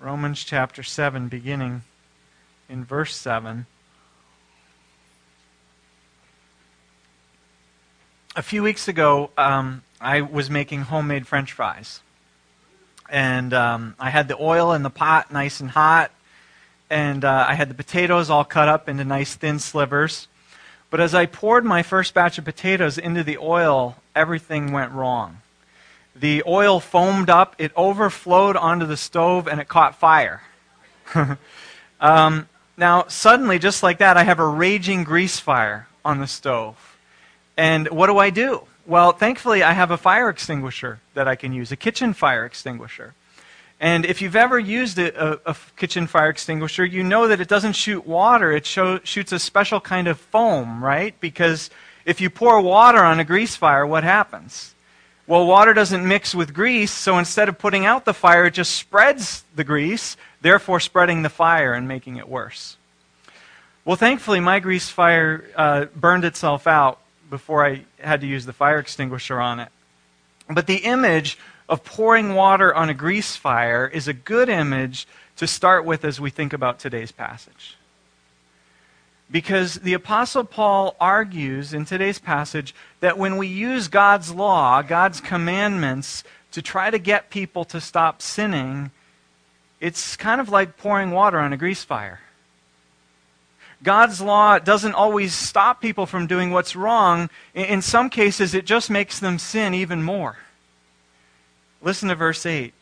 Romans chapter 7, beginning in verse 7. A few weeks ago, um, I was making homemade french fries. And um, I had the oil in the pot nice and hot. And uh, I had the potatoes all cut up into nice thin slivers. But as I poured my first batch of potatoes into the oil, everything went wrong. The oil foamed up, it overflowed onto the stove, and it caught fire. um, now, suddenly, just like that, I have a raging grease fire on the stove. And what do I do? Well, thankfully, I have a fire extinguisher that I can use, a kitchen fire extinguisher. And if you've ever used a, a, a kitchen fire extinguisher, you know that it doesn't shoot water, it show, shoots a special kind of foam, right? Because if you pour water on a grease fire, what happens? Well, water doesn't mix with grease, so instead of putting out the fire, it just spreads the grease, therefore spreading the fire and making it worse. Well, thankfully, my grease fire uh, burned itself out before I had to use the fire extinguisher on it. But the image of pouring water on a grease fire is a good image to start with as we think about today's passage. Because the Apostle Paul argues in today's passage that when we use God's law, God's commandments, to try to get people to stop sinning, it's kind of like pouring water on a grease fire. God's law doesn't always stop people from doing what's wrong. In some cases, it just makes them sin even more. Listen to verse 8.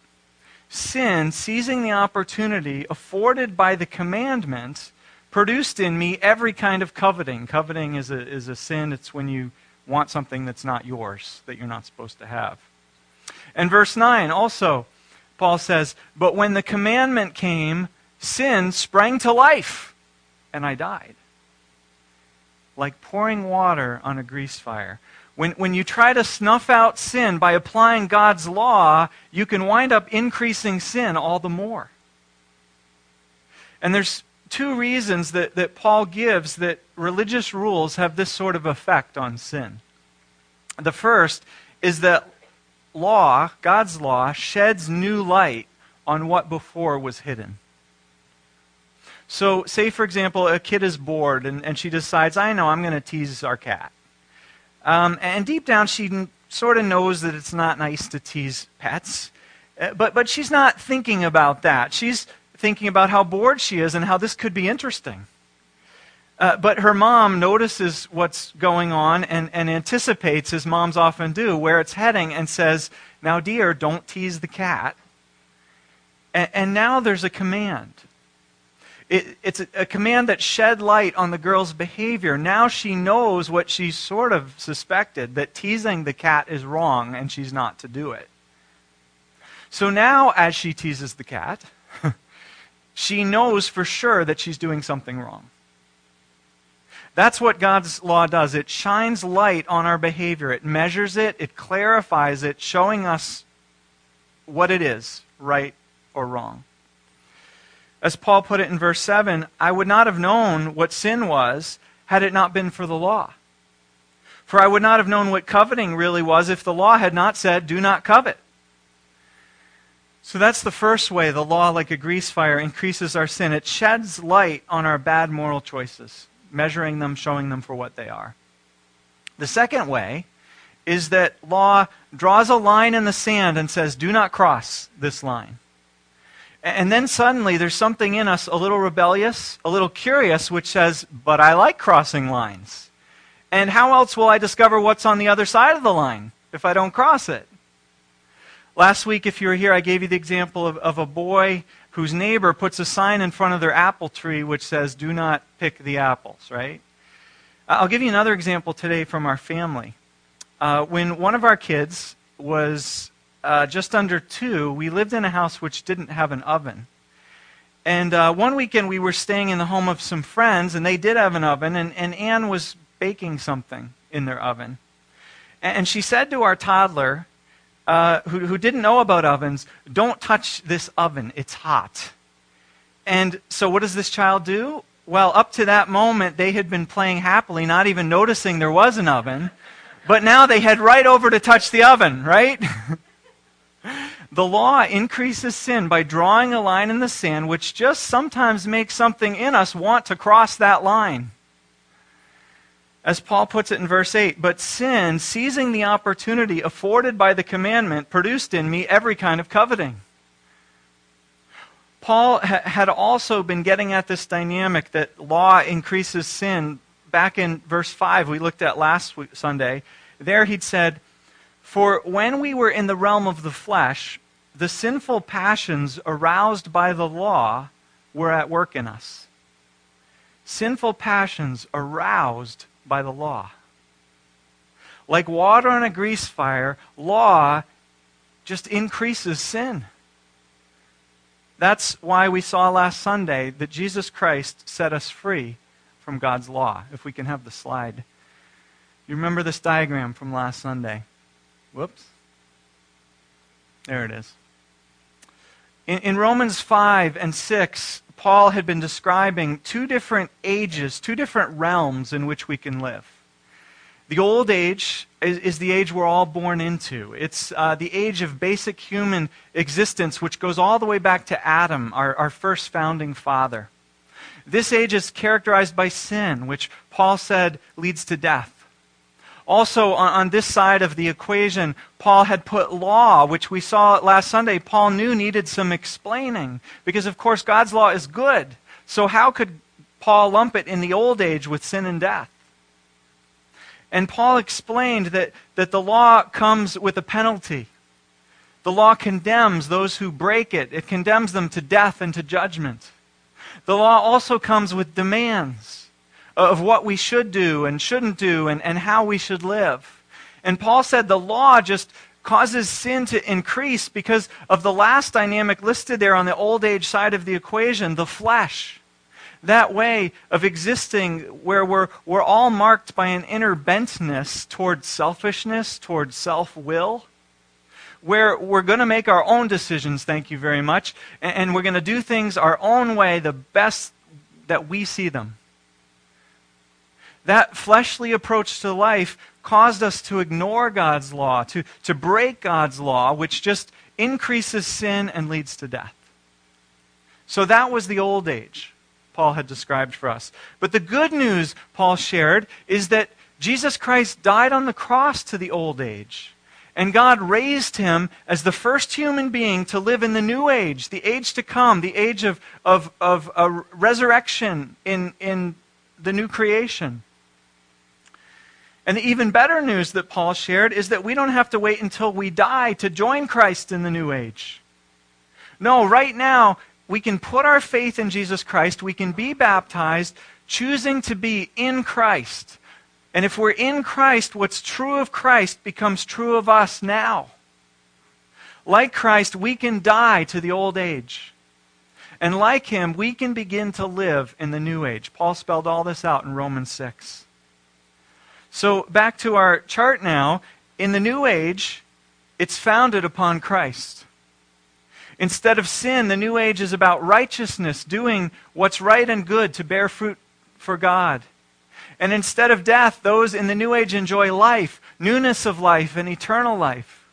Sin, seizing the opportunity afforded by the commandment, produced in me every kind of coveting. Coveting is a, is a sin, it's when you want something that's not yours, that you're not supposed to have. And verse 9 also, Paul says, But when the commandment came, sin sprang to life, and I died. Like pouring water on a grease fire. When, when you try to snuff out sin by applying God's law, you can wind up increasing sin all the more. And there's two reasons that, that Paul gives that religious rules have this sort of effect on sin. The first is that law, God's law, sheds new light on what before was hidden. So, say, for example, a kid is bored and, and she decides, I know, I'm going to tease our cat. Um, and deep down, she sort of knows that it's not nice to tease pets. Uh, but, but she's not thinking about that. She's thinking about how bored she is and how this could be interesting. Uh, but her mom notices what's going on and, and anticipates, as moms often do, where it's heading and says, Now, dear, don't tease the cat. And, and now there's a command. It, it's a, a command that shed light on the girl's behavior. Now she knows what she sort of suspected that teasing the cat is wrong and she's not to do it. So now, as she teases the cat, she knows for sure that she's doing something wrong. That's what God's law does. It shines light on our behavior, it measures it, it clarifies it, showing us what it is, right or wrong. As Paul put it in verse 7, I would not have known what sin was had it not been for the law. For I would not have known what coveting really was if the law had not said, Do not covet. So that's the first way the law, like a grease fire, increases our sin. It sheds light on our bad moral choices, measuring them, showing them for what they are. The second way is that law draws a line in the sand and says, do not cross this line. And then suddenly there's something in us a little rebellious, a little curious, which says, but I like crossing lines. And how else will I discover what's on the other side of the line if I don't cross it? Last week, if you were here, I gave you the example of, of a boy whose neighbor puts a sign in front of their apple tree which says, Do not pick the apples, right? I'll give you another example today from our family. Uh, when one of our kids was uh, just under two, we lived in a house which didn't have an oven. And uh, one weekend we were staying in the home of some friends, and they did have an oven, and, and Anne was baking something in their oven. And, and she said to our toddler, uh, who, who didn't know about ovens, don't touch this oven, it's hot. And so, what does this child do? Well, up to that moment, they had been playing happily, not even noticing there was an oven. But now they head right over to touch the oven, right? The law increases sin by drawing a line in the sand, which just sometimes makes something in us want to cross that line. As Paul puts it in verse 8, but sin, seizing the opportunity afforded by the commandment, produced in me every kind of coveting. Paul ha- had also been getting at this dynamic that law increases sin. Back in verse 5, we looked at last week, Sunday. There he'd said, For when we were in the realm of the flesh, the sinful passions aroused by the law were at work in us. Sinful passions aroused by the law. Like water on a grease fire, law just increases sin. That's why we saw last Sunday that Jesus Christ set us free from God's law. If we can have the slide. You remember this diagram from last Sunday? Whoops. There it is. In, in Romans 5 and 6, Paul had been describing two different ages, two different realms in which we can live. The old age is, is the age we're all born into. It's uh, the age of basic human existence, which goes all the way back to Adam, our, our first founding father. This age is characterized by sin, which Paul said leads to death. Also, on, this side of the equation, Paul had put law, which we saw last Sunday, Paul knew needed some explaining. Because, of course, God's law is good. So, how could Paul lump it in the old age with sin and death? And Paul explained that, that the law comes with a penalty. The law condemns those who break it, it condemns them to death and to judgment. The law also comes with demands of what we should do and shouldn't do and, and how we should live. And Paul said the law just causes sin to increase because of the last dynamic listed there on the old age side of the equation, the flesh. That way of existing where we're, we're all marked by an inner bentness towards selfishness, towards self will, where we're going to make our own decisions, thank you very much, and we're going to do things our own way, the best that we see them. That fleshly approach to life caused us to ignore God's law, to, to break God's law, which just increases sin and leads to death. So that was the old age Paul had described for us. But the good news Paul shared is that Jesus Christ died on the cross to the old age. And God raised him as the first human being to live in the new age, the age to come, the age of, of, of a resurrection in, in the new creation. And the even better news that Paul shared is that we don't have to wait until we die to join Christ in the new age. No, right now, we can put our faith in Jesus Christ. We can be baptized, choosing to be in Christ. And if we're in Christ, what's true of Christ becomes true of us now. Like Christ, we can die to the old age. And like him, we can begin to live in the new age. Paul spelled all this out in Romans 6. So, back to our chart now. In the New Age, it's founded upon Christ. Instead of sin, the New Age is about righteousness, doing what's right and good to bear fruit for God. And instead of death, those in the New Age enjoy life, newness of life, and eternal life.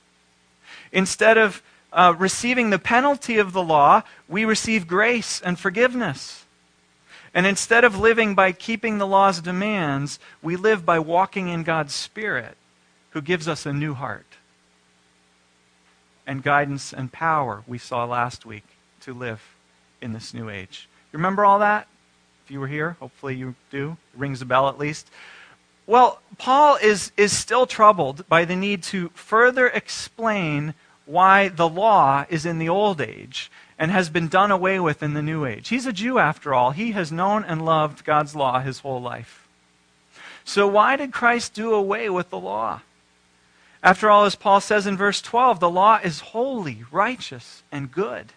Instead of uh, receiving the penalty of the law, we receive grace and forgiveness. And instead of living by keeping the law's demands, we live by walking in God's Spirit, who gives us a new heart and guidance and power we saw last week to live in this new age. You remember all that? If you were here, hopefully you do. It rings a bell at least. Well, Paul is, is still troubled by the need to further explain why the law is in the old age and has been done away with in the new age. He's a Jew after all. He has known and loved God's law his whole life. So why did Christ do away with the law? After all, as Paul says in verse 12, the law is holy, righteous, and good.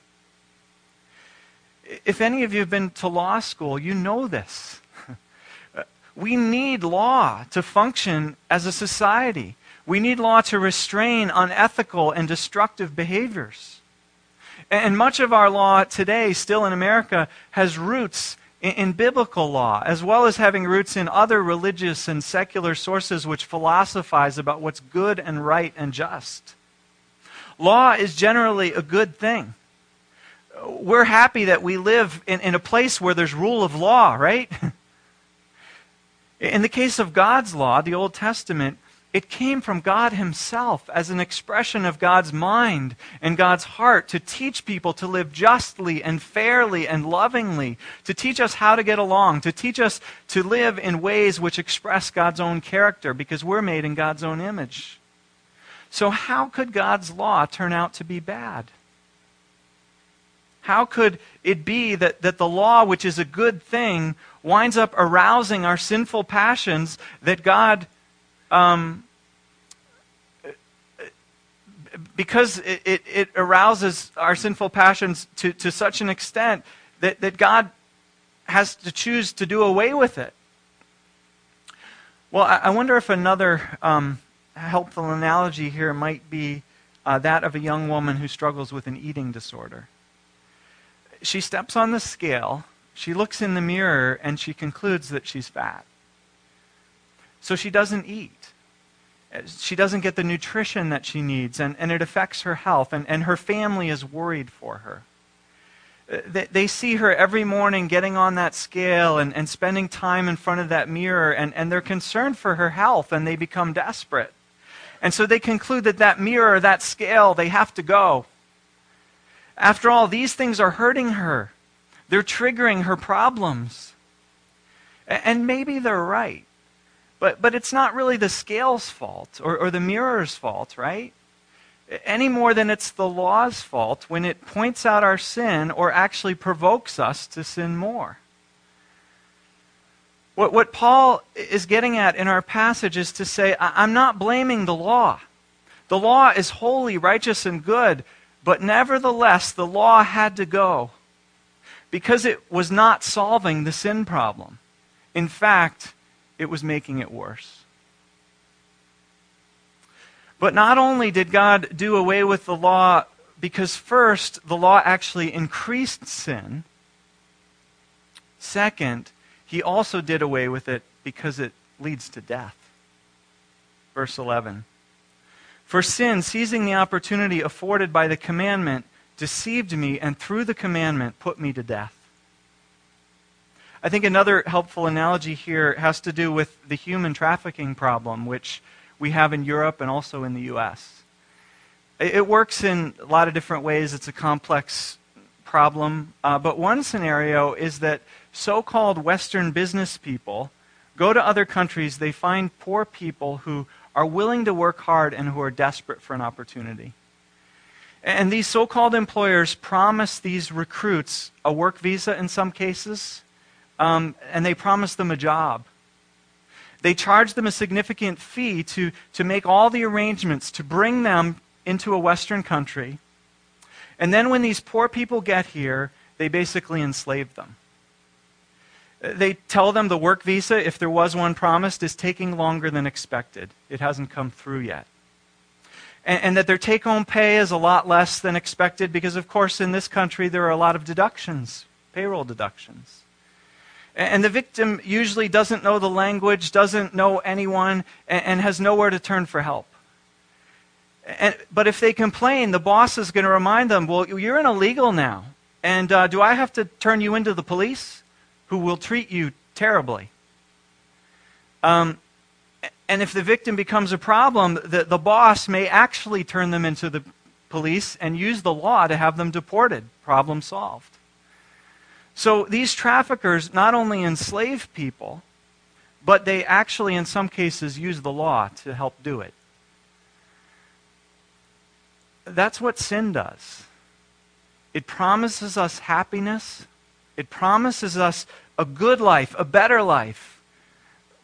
If any of you have been to law school, you know this. we need law to function as a society. We need law to restrain unethical and destructive behaviors. And much of our law today, still in America, has roots in, in, biblical law, as well as having roots in other religious and secular sources which philosophize about what's good and right and just. law is generally a good thing. We're happy that we live in, in a place where there's rule of law, right? In the case of God's law, the Old Testament, it came from God Himself as an expression of God's mind and God's heart to teach people to live justly and fairly and lovingly, to teach us how to get along, to teach us to live in ways which express God's own character because we're made in God's own image. So, how could God's law turn out to be bad? How could it be that, that the law, which is a good thing, winds up arousing our sinful passions that God, um, because it, it, it, arouses our sinful passions to, to such an extent that, that God has to choose to do away with it? Well, I, I wonder if another um, helpful analogy here might be uh, that of a young woman who struggles with an eating disorder she steps on the scale, she looks in the mirror, and she concludes that she's fat. So she doesn't eat. She doesn't get the nutrition that she needs, and, and it affects her health, and, and her family is worried for her. Uh, they, they see her every morning getting on that scale and, and spending time in front of that mirror, and, and they're concerned for her health, and they become desperate. And so they conclude that that mirror, that scale, they have to go. After all, these things are hurting her, they're triggering her problems. And maybe they're right. But, but it's not really the scale's fault or, or the mirror's fault, right? Any more than it's the law's fault when it points out our sin or actually provokes us to sin more. What, what Paul is getting at in our passage is to say, I'm not blaming the law. The law is holy, righteous, and good, but nevertheless, the law had to go because it was not solving the sin problem. In fact, it was making it worse. But not only did God do away with the law because, first, the law actually increased sin, second, he also did away with it because it leads to death. Verse 11. For sin, seizing the opportunity afforded by the commandment, deceived me and through the commandment put me to death. I think another helpful analogy here has to do with the human trafficking problem, which we have in Europe and also in the U.S. It works in a lot of different ways. It's a complex problem. Uh, but one scenario is that so called Western business people go to other countries, they find poor people who are willing to work hard and who are desperate for an opportunity. And these so called employers promise these recruits a work visa in some cases, um, and they promise them a job. They charge them a significant fee to, to make all the arrangements to bring them into a Western country. And then when these poor people get here, they basically enslave them. They tell them the work visa, if there was one promised, is taking longer than expected. It hasn't come through yet. And, and that their take home pay is a lot less than expected because, of course, in this country there are a lot of deductions, payroll deductions. And, the victim usually doesn't know the language, doesn't know anyone, and, has nowhere to turn for help. And, but if they complain, the boss is going to remind them, well, you're an illegal now. And uh, do I have to turn you into the police? who will treat you terribly. Um, and if the victim becomes a problem, the, the boss may actually turn them into the police and use the law to have them deported. Problem solved. So these traffickers not only enslave people, but they actually, in some cases, use the law to help do it. That's what sin does. It promises us happiness it promises us a good life, a better life,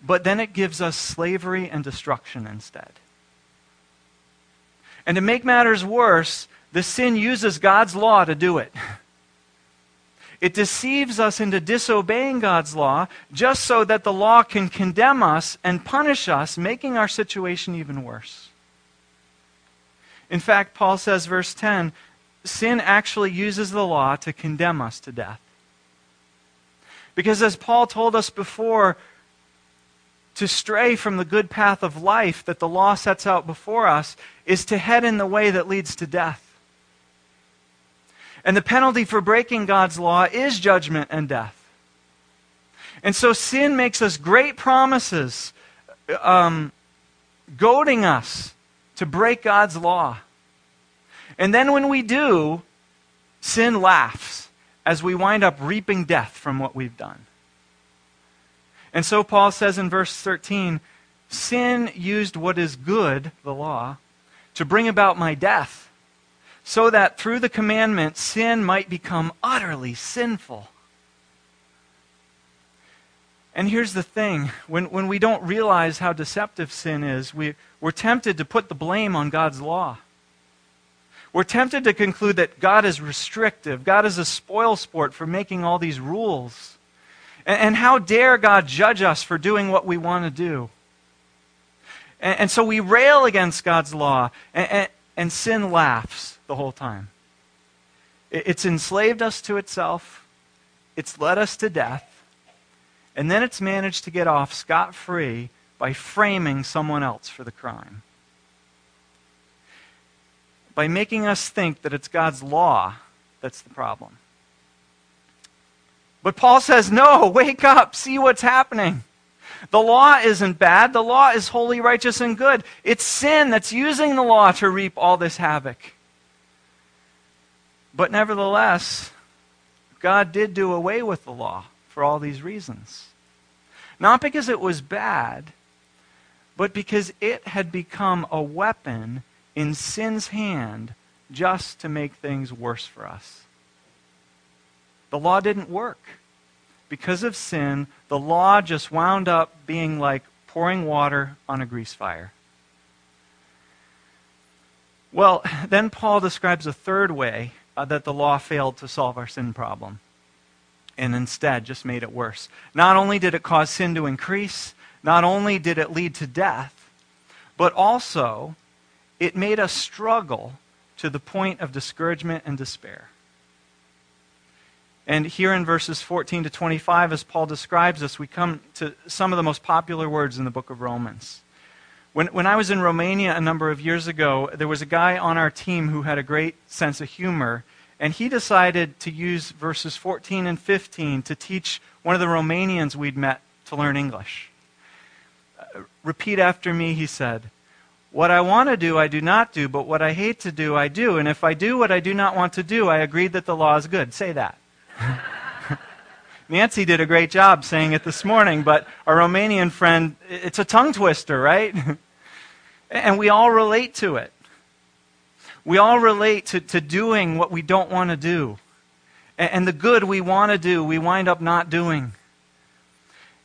but then it gives us slavery and destruction instead. And to make matters worse, the sin uses God's law to do it. It deceives us into disobeying God's law just so that the law can condemn us and punish us, making our situation even worse. In fact, Paul says, verse 10 sin actually uses the law to condemn us to death. Because as Paul told us before, to stray from the good path of life that the law sets out before us is to head in the way that leads to death. And the penalty for breaking God's law is judgment and death. And so sin makes us great promises, um, goading us to break God's law. And then when we do, sin laughs as we wind up reaping death from what we've done. And so Paul says in verse 13 sin used what is good, the law, to bring about my death, so that through the commandment sin might become utterly sinful. And here's the thing when, when we don't realize how deceptive sin is, we, we're tempted to put the blame on God's law. We're tempted to conclude that God is restrictive, God is a spoil sport for making all these rules. And, and how dare God judge us for doing what we want to do? And, and, so we rail against God's law, and, and sin laughs the whole time. It's enslaved us to itself, it's led us to death, and then it's managed to get off scot free by framing someone else for the crime. By making us think that it's God's law that's the problem. But Paul says, no, wake up, see what's happening. The law isn't bad. The law is holy, righteous, and good. It's sin that's using the law to reap all this havoc. But nevertheless, God did do away with the law for all these reasons. Not because it was bad, but because it had become a weapon in sin's hand just to make things worse for us. The law didn't work. Because of sin, the law just wound up being like pouring water on a grease fire. Well, then Paul describes a third way uh, that the law failed to solve our sin problem and instead just made it worse. Not only did it cause sin to increase, not only did it lead to death, but also it made us struggle to the point of discouragement and despair. And here in verses 14 to 25, as Paul describes this, we come to some of the most popular words in the book of Romans. When, when I was in Romania a number of years ago, there was a guy on our team who had a great sense of humor, and he decided to use verses 14 and 15 to teach one of the Romanians we'd met to learn English. Uh, repeat after me, he said. What I want to do, I do not do, but what I hate to do, I do. And if I do what I do not want to do, I agree that the law is good. Say that. Nancy did a great job saying it this morning, but our Romanian friend, it's a tongue twister, right? and we all relate to it. We all relate to, to doing what we don't want to do. And, and the good we want to do, we wind up not doing.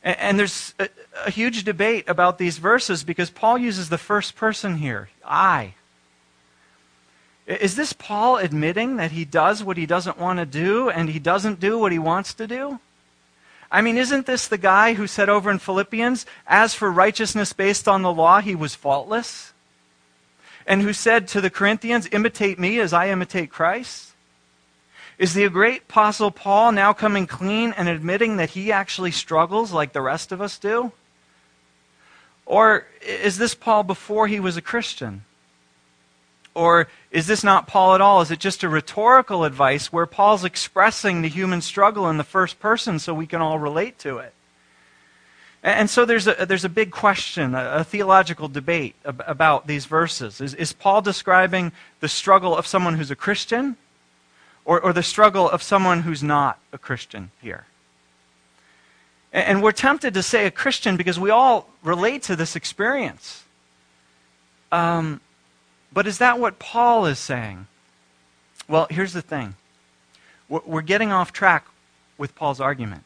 And, and there's a, a huge debate about these verses because Paul uses the first person here I. Is this Paul admitting that he does what he doesn't want to do and he doesn't do what he wants to do? I mean, isn't this the guy who said over in Philippians, as for righteousness based on the law, he was faultless? And who said to the Corinthians, imitate me as I imitate Christ? Is the great apostle Paul now coming clean and admitting that he actually struggles like the rest of us do? Or is this Paul before he was a Christian? Or is this not Paul at all? Is it just a rhetorical advice where Paul's expressing the human struggle in the first person so we can all relate to it? And so there's a, there's a big question, a, a theological debate ab- about these verses. Is, is Paul describing the struggle of someone who's a Christian or, or the struggle of someone who's not a Christian here? And, and we're tempted to say a Christian because we all relate to this experience. Um, but is that what Paul is saying? Well, here's the thing we're getting off track with Paul's argument.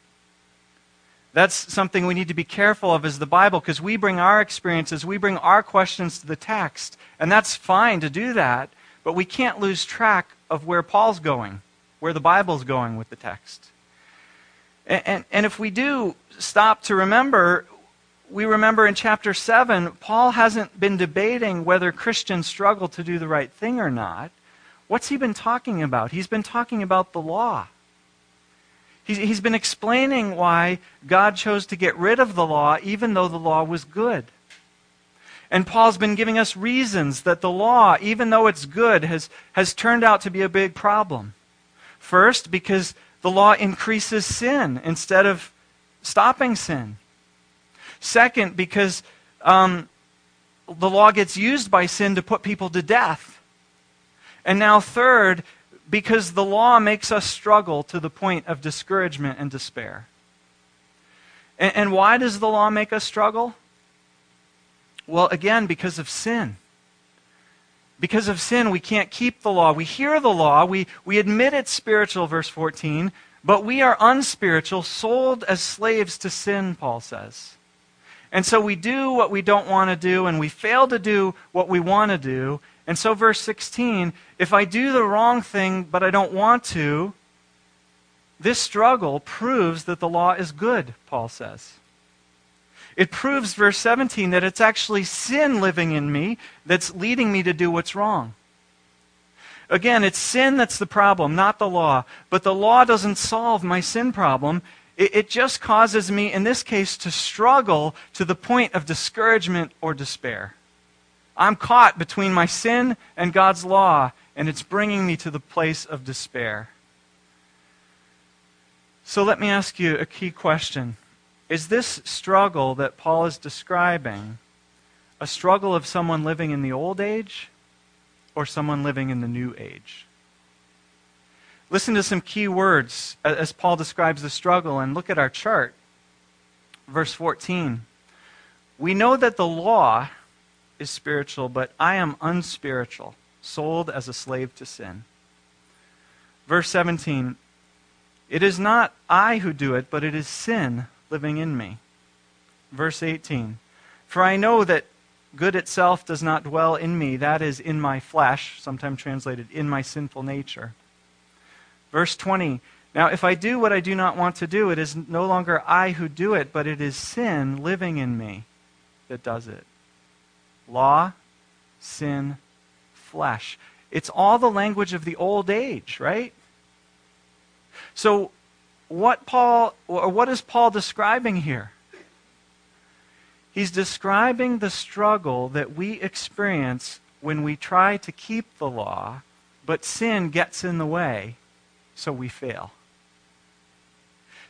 That's something we need to be careful of as the Bible because we bring our experiences, we bring our questions to the text. And that's fine to do that, but we can't lose track of where Paul's going, where the Bible's going with the text. And, and, and if we do stop to remember, we remember in chapter 7, Paul hasn't been debating whether Christians struggle to do the right thing or not. What's he been talking about? He's been talking about the law. He's been explaining why God chose to get rid of the law even though the law was good. And Paul's been giving us reasons that the law, even though it's good, has, has turned out to be a big problem. First, because the law increases sin instead of stopping sin. Second, because um, the law gets used by sin to put people to death. And now, third, because the law makes us struggle to the point of discouragement and despair. And, and why does the law make us struggle? Well, again, because of sin. Because of sin, we can't keep the law. We hear the law, we, we admit it's spiritual, verse 14, but we are unspiritual, sold as slaves to sin, Paul says. And so we do what we don't want to do, and we fail to do what we want to do. And so, verse 16 if I do the wrong thing, but I don't want to, this struggle proves that the law is good, Paul says. It proves, verse 17, that it's actually sin living in me that's leading me to do what's wrong. Again, it's sin that's the problem, not the law. But the law doesn't solve my sin problem. It, it, just causes me, in this case, to struggle to the point of discouragement or despair. I'm caught between my sin and God's law, and it's bringing me to the place of despair. So let me ask you a key question is this struggle that Paul is describing a struggle of someone living in the old age or someone living in the new age? Listen to some key words as Paul describes the struggle and look at our chart. Verse 14. We know that the law is spiritual, but I am unspiritual, sold as a slave to sin. Verse 17. It is not I who do it, but it is sin living in me. Verse 18 For I know that good itself does not dwell in me, that is, in my flesh, sometimes translated, in my sinful nature. Verse 20 Now, if I do what I do not want to do, it is no longer I who do it, but it is sin living in me that does it. Law, sin, flesh. It's all the language of the old age, right? So what Paul or what is Paul describing here? He's describing the struggle that we experience when we try to keep the law, but sin gets in the way, so we fail.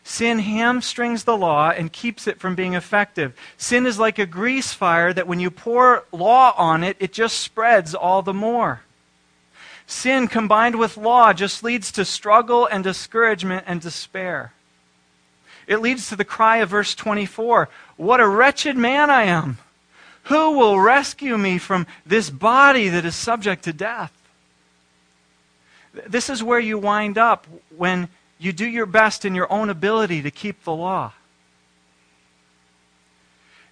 Sin hamstrings the law and keeps it from being effective. Sin is like a grease fire that when you pour law on it, it just spreads all the more. Sin combined with law just leads to struggle and discouragement and despair. It leads to the cry of verse 24 What a wretched man I am! Who will rescue me from this body that is subject to death? This is where you wind up when you do your best in your own ability to keep the law.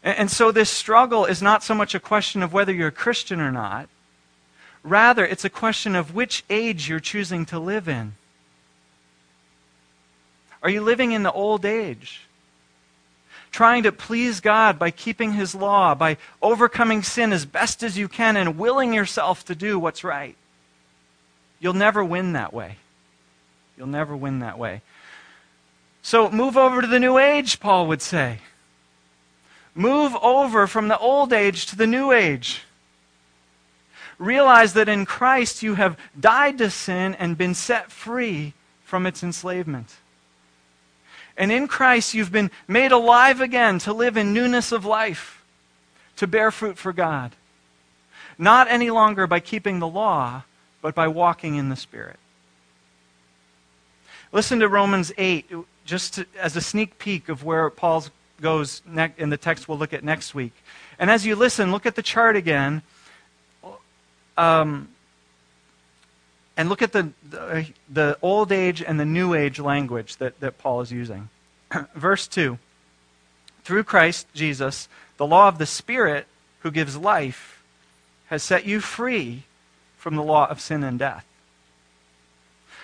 And so, this struggle is not so much a question of whether you're a Christian or not. Rather, it's a question of which age you're choosing to live in. Are you living in the old age? Trying to please God by keeping His law, by overcoming sin as best as you can, and willing yourself to do what's right. You'll never win that way. You'll never win that way. So move over to the new age, Paul would say. Move over from the old age to the new age. Realize that in Christ you have died to sin and been set free from its enslavement. And in Christ, you've been made alive again to live in newness of life, to bear fruit for God. Not any longer by keeping the law, but by walking in the Spirit. Listen to Romans 8, just to, as a sneak peek of where Paul goes ne- in the text we'll look at next week. And as you listen, look at the chart again. Um, and look at the, the, the, old age and the new age language that, that Paul is using. Verse 2 Through Christ Jesus, the law of the Spirit who gives life has set you free from the law of sin and death.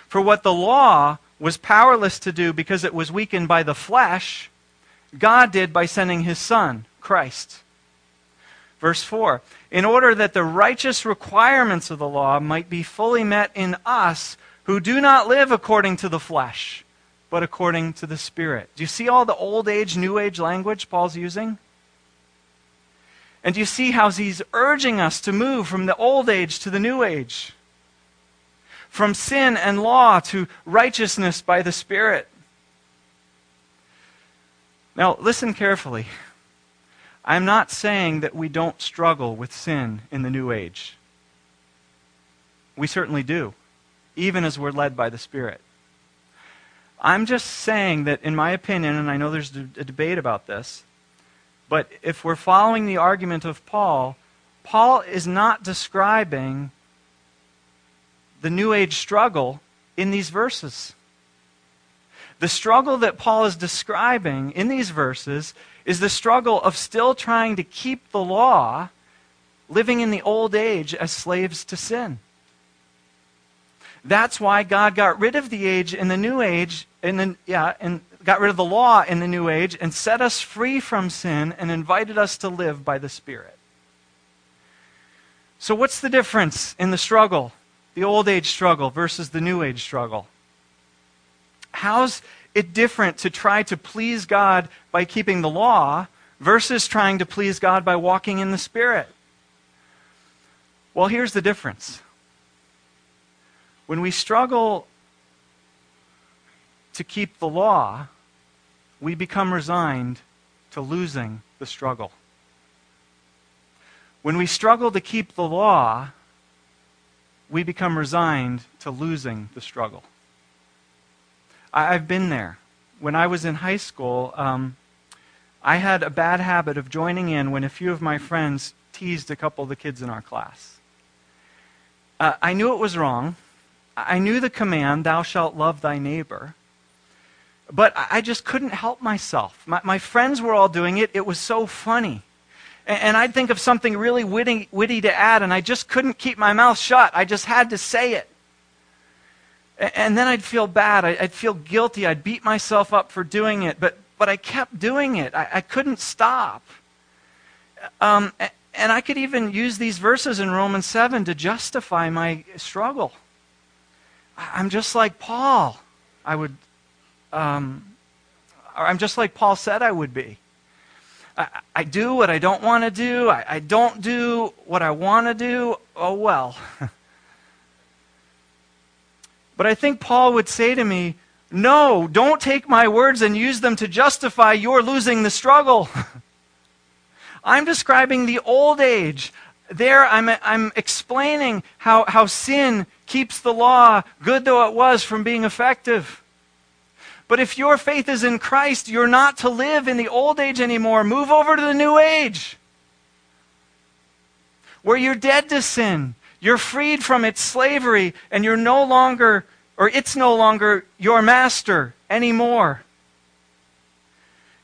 For what the law was powerless to do because it was weakened by the flesh, God did by sending his Son, Christ. Verse 4 In order that the righteous requirements of the law might be fully met in us who do not live according to the flesh, but according to the Spirit. Do you see all the old age, new age language Paul's using? And do you see how he's urging us to move from the old age to the new age? From sin and law to righteousness by the Spirit. Now, listen carefully. I'm not saying that we don't struggle with sin in the new age. We certainly do, even as we're led by the Spirit. I'm just saying that, in my opinion, and I know there's a debate about this, but if we're following the argument of Paul, Paul is not describing the New Age struggle in these verses. The struggle that Paul is describing in these verses is the struggle of still trying to keep the law, living in the old age as slaves to sin. That's why God got rid of the age in the new age, in the, yeah, and got rid of the law in the new age and set us free from sin and invited us to live by the Spirit. So, what's the difference in the struggle, the old age struggle versus the new age struggle? How's it different to try to please God by keeping the law versus trying to please God by walking in the Spirit? Well, here's the difference. When we struggle to keep the law, we become resigned to losing the struggle. When we struggle to keep the law, we become resigned to losing the struggle. I've been there. When I was in high school, um, I had a bad habit of joining in when a few of my friends teased a couple of the kids in our class. Uh, I knew it was wrong. I knew the command, thou shalt love thy neighbor. But I just couldn't help myself. My, my friends were all doing it. It was so funny. And, and I'd think of something really witty, witty to add, and I just couldn't keep my mouth shut. I just had to say it. And, and then I'd feel bad. I, would feel guilty. I'd beat myself up for doing it. But, but I kept doing it. I, I couldn't stop. Um, and I could even use these verses in Romans 7 to justify my struggle. I'm just like Paul. I would, um, I'm just like Paul said I would be. I, I do what I don't want to do. I, I don't do what I want to do. Oh, well. but I think Paul would say to me, No, don't take my words and use them to justify your losing the struggle. I'm describing the old age. There, I'm, I'm explaining how, how sin keeps the law, good though it was, from being effective. But if your faith is in Christ, you're not to live in the old age anymore. Move over to the new age where you're dead to sin. You're freed from its slavery, and you're no longer, or it's no longer your master anymore.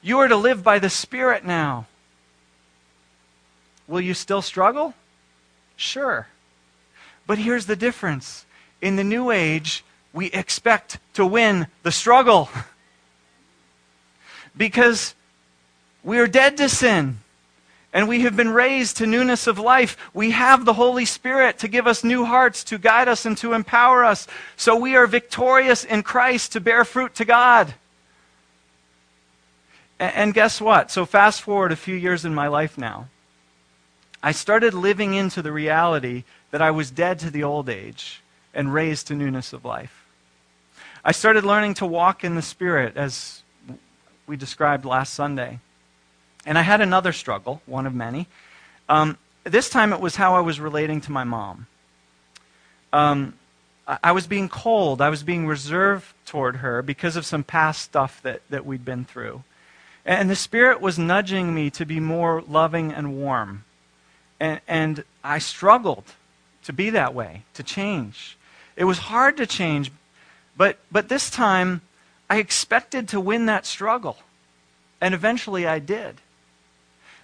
You are to live by the Spirit now. Will you still struggle? Sure. But here's the difference. In the New Age, we expect to win the struggle. because we are dead to sin and we have been raised to newness of life. We have the Holy Spirit to give us new hearts, to guide us, and to empower us. So we are victorious in Christ to bear fruit to God. And guess what? So, fast forward a few years in my life now. I started living into the reality that I was dead to the old age and raised to newness of life. I started learning to walk in the Spirit, as we described last Sunday. And I had another struggle, one of many. Um, this time it was how I was relating to my mom. Um, I was being cold. I was being reserved toward her because of some past stuff that, that we'd been through. And the Spirit was nudging me to be more loving and warm. And, and I struggled to be that way, to change. It was hard to change, but, but this time I expected to win that struggle. And eventually I did.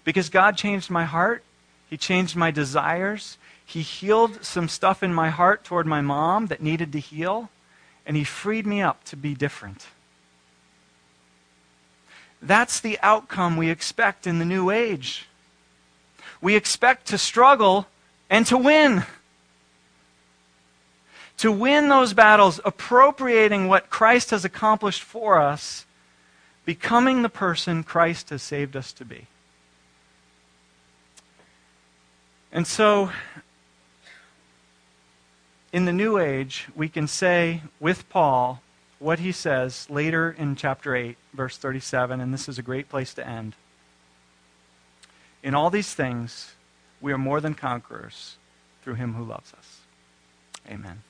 Because God changed my heart, He changed my desires, He healed some stuff in my heart toward my mom that needed to heal, and He freed me up to be different. That's the outcome we expect in the new age we expect to struggle and to win. To win those battles, appropriating what Christ has accomplished for us, becoming the person Christ has saved us to be. And so, in the New Age, we can say with Paul what he says later in chapter 8, verse 37, and this is a great place to end. In all these things, we are more than conquerors through him who loves us. Amen.